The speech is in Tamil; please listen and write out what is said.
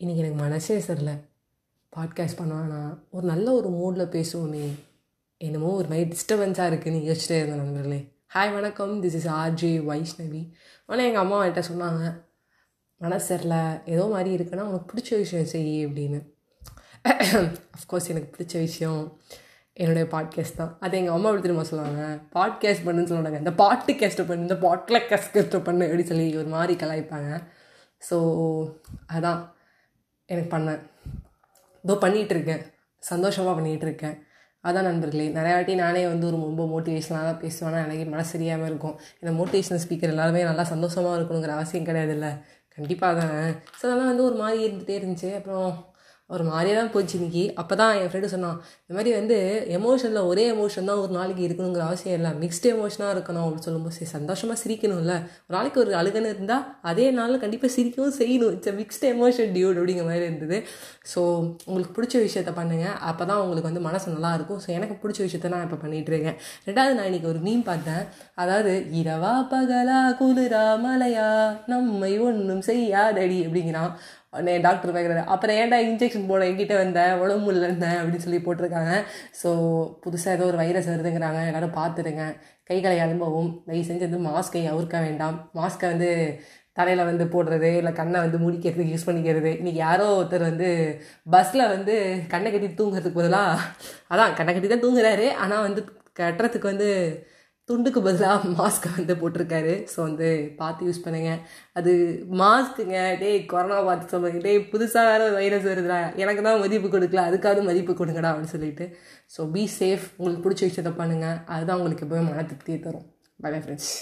இன்றைக்கி எனக்கு மனசே சரியில்லை. பாட்காஸ்ட் பண்ணுவானா? ஒரு நல்ல ஒரு மூடில் பேசுவோமே. என்னமோ ஒரு மாதிரி டிஸ்டர்பன்ஸாக இருக்குதுன்னு யோசிச்சிட்டே இருந்தேன் நண்பர்களே. ஹாய் வணக்கம். திஸ் இஸ் ஆர்ஜே வைஷ்ணவி ஆனால் எங்கள் அம்மா என்கிட்ட சொன்னாங்க மனசு சரியில்ல. ஏதோ மாதிரி இருக்குன்னா உனக்கு பிடிச்ச விஷயம் செய் அப்படின்னு. அஃப்கோர்ஸ் எனக்கு பிடிச்ச விஷயம் என்னுடைய பாட்காஸ்ட் தான். அது எங்கள் அம்மா எப்படி திரும்ப சொல்லுவாங்க? பாட்காஸ்ட் பண்ணுன்னு சொல்லுவாங்க இந்த பாட்டு கேஸ்ட்டை பண்ணு இந்த பாட்டில் கேஸ்ட் பண்ணு அப்படின்னு சொல்லி ஒரு மாதிரி கலாய்ப்பாங்க. ஸோ அதான். எனக்கு பண்ணேன் இதோ பண்ணிகிட்ருக்கேன் சந்தோஷமாக பண்ணிகிட்ருக்கேன் அதான் நண்பர்களே நிறையா வாட்டி நானே வந்து ஒரு ரொம்ப மோட்டிவேஷனாக தான் பேசுவேன். எனக்கு மனசு சரியாமல் இருக்கும். இந்த மோட்டிவேஷனல் ஸ்பீக்கர் எல்லாருமே நல்லா சந்தோஷமாக இருக்கணுங்கிற அவசியம் கிடையாது இல்லை கண்டிப்பாக தான் ஸோ அதெல்லாம் வந்து ஒரு மாதிரி இருந்துகிட்டே இருந்துச்சு. அப்புறம் ஒரு மாதிரியே தான் போச்சு இன்னைக்கு. அப்போ தான் என் ஃப்ரெண்டு சொன்னான் இந்த மாதிரி வந்து எமோஷனில் ஒரே எமோஷன் தான் ஒரு நாளைக்கு இருக்கணுங்கிற அவசியம் இல்லை. மிக்ஸ்டு எமோஷனாக இருக்கணும். அப்படின்னு சொல்லும்போது சரி சந்தோஷமாக சிரிக்கணும்ல. ஒரு நாளைக்கு ஒரு அழுகன்னு இருந்தால் அதே நாளில் கண்டிப்பாக சிரிக்கவும் செய்யணும். இட்ஸ் மிக்ஸ்டு எமோஷன் டியூட் அப்படிங்கிற மாதிரி இருந்தது. ஸோ உங்களுக்கு பிடிச்ச விஷயத்த பண்ணுங்கள் அப்போ தான் உங்களுக்கு வந்து மனசு நல்லாயிருக்கும் ஸோ எனக்கு பிடிச்ச விஷயத்த நான் இப்போ பண்ணிகிட்டு இருக்கேன். ரெண்டாவது நான் இன்றைக்கி ஒரு மீன் பார்த்தேன். அதாவது இரவா பகலா குளிரா மலையா நம்மை ஒன்றும் செய்யாதடி அப்படிங்கிறான். உடனே டாக்டர் பார்க்குறாரு அப்புறம் ஏன்டா இன்ஜெக்ஷன் போட? எங்கிட்ட வந்தேன் உடம்பு முடியல இருந்தேன் அப்படின்னு சொல்லி போட்டிருக்காங்க. ஸோ புதுசாக ஏதோ ஒரு வைரஸ் வருதுங்கிறாங்க. எல்லோரும் பார்த்துருங்க கைகளை அனுபவம் தயவு செஞ்சு வந்து மாஸ்கை அவுர்க்க வேண்டாம். மாஸ்கை வந்து தலையில் வந்து போடுறது இல்லை கண்ணை வந்து முடிக்கிறதுக்கு யூஸ் பண்ணிக்கிறது. இன்றைக்கி யாரோ ஒருத்தர் வந்து பஸ்ஸில் வந்து கண்ணை கட்டி தூங்குறதுக்கு பதிலாக அதான் கண்ணை கட்டி தான் தூங்குறாரு. ஆனால் வந்து கட்டுறதுக்கு வந்து துண்டுக்கு பதிலாக மாஸ்க்கை வந்து போட்டிருக்காரு. ஸோ வந்து பார்த்து யூஸ் பண்ணுங்கள் அது மாஸ்க்குங்க டேய் கொரோனா பார்த்து சொல்லுங்க. டேய் புதுசாக வேறு வைரஸ் வருதுடா. எனக்கு தான் மதிப்பு கொடுக்கல. அதுக்காவது மதிப்பு கொடுங்கடா அப்படின்னு சொல்லிட்டு. ஸோ பி சேஃப் உங்களுக்கு பிடிச்ச விஷயத்த பண்ணுங்கள் அதுதான் உங்களுக்கு எப்போவுமே மன திருப்தியை தரும். Bye friends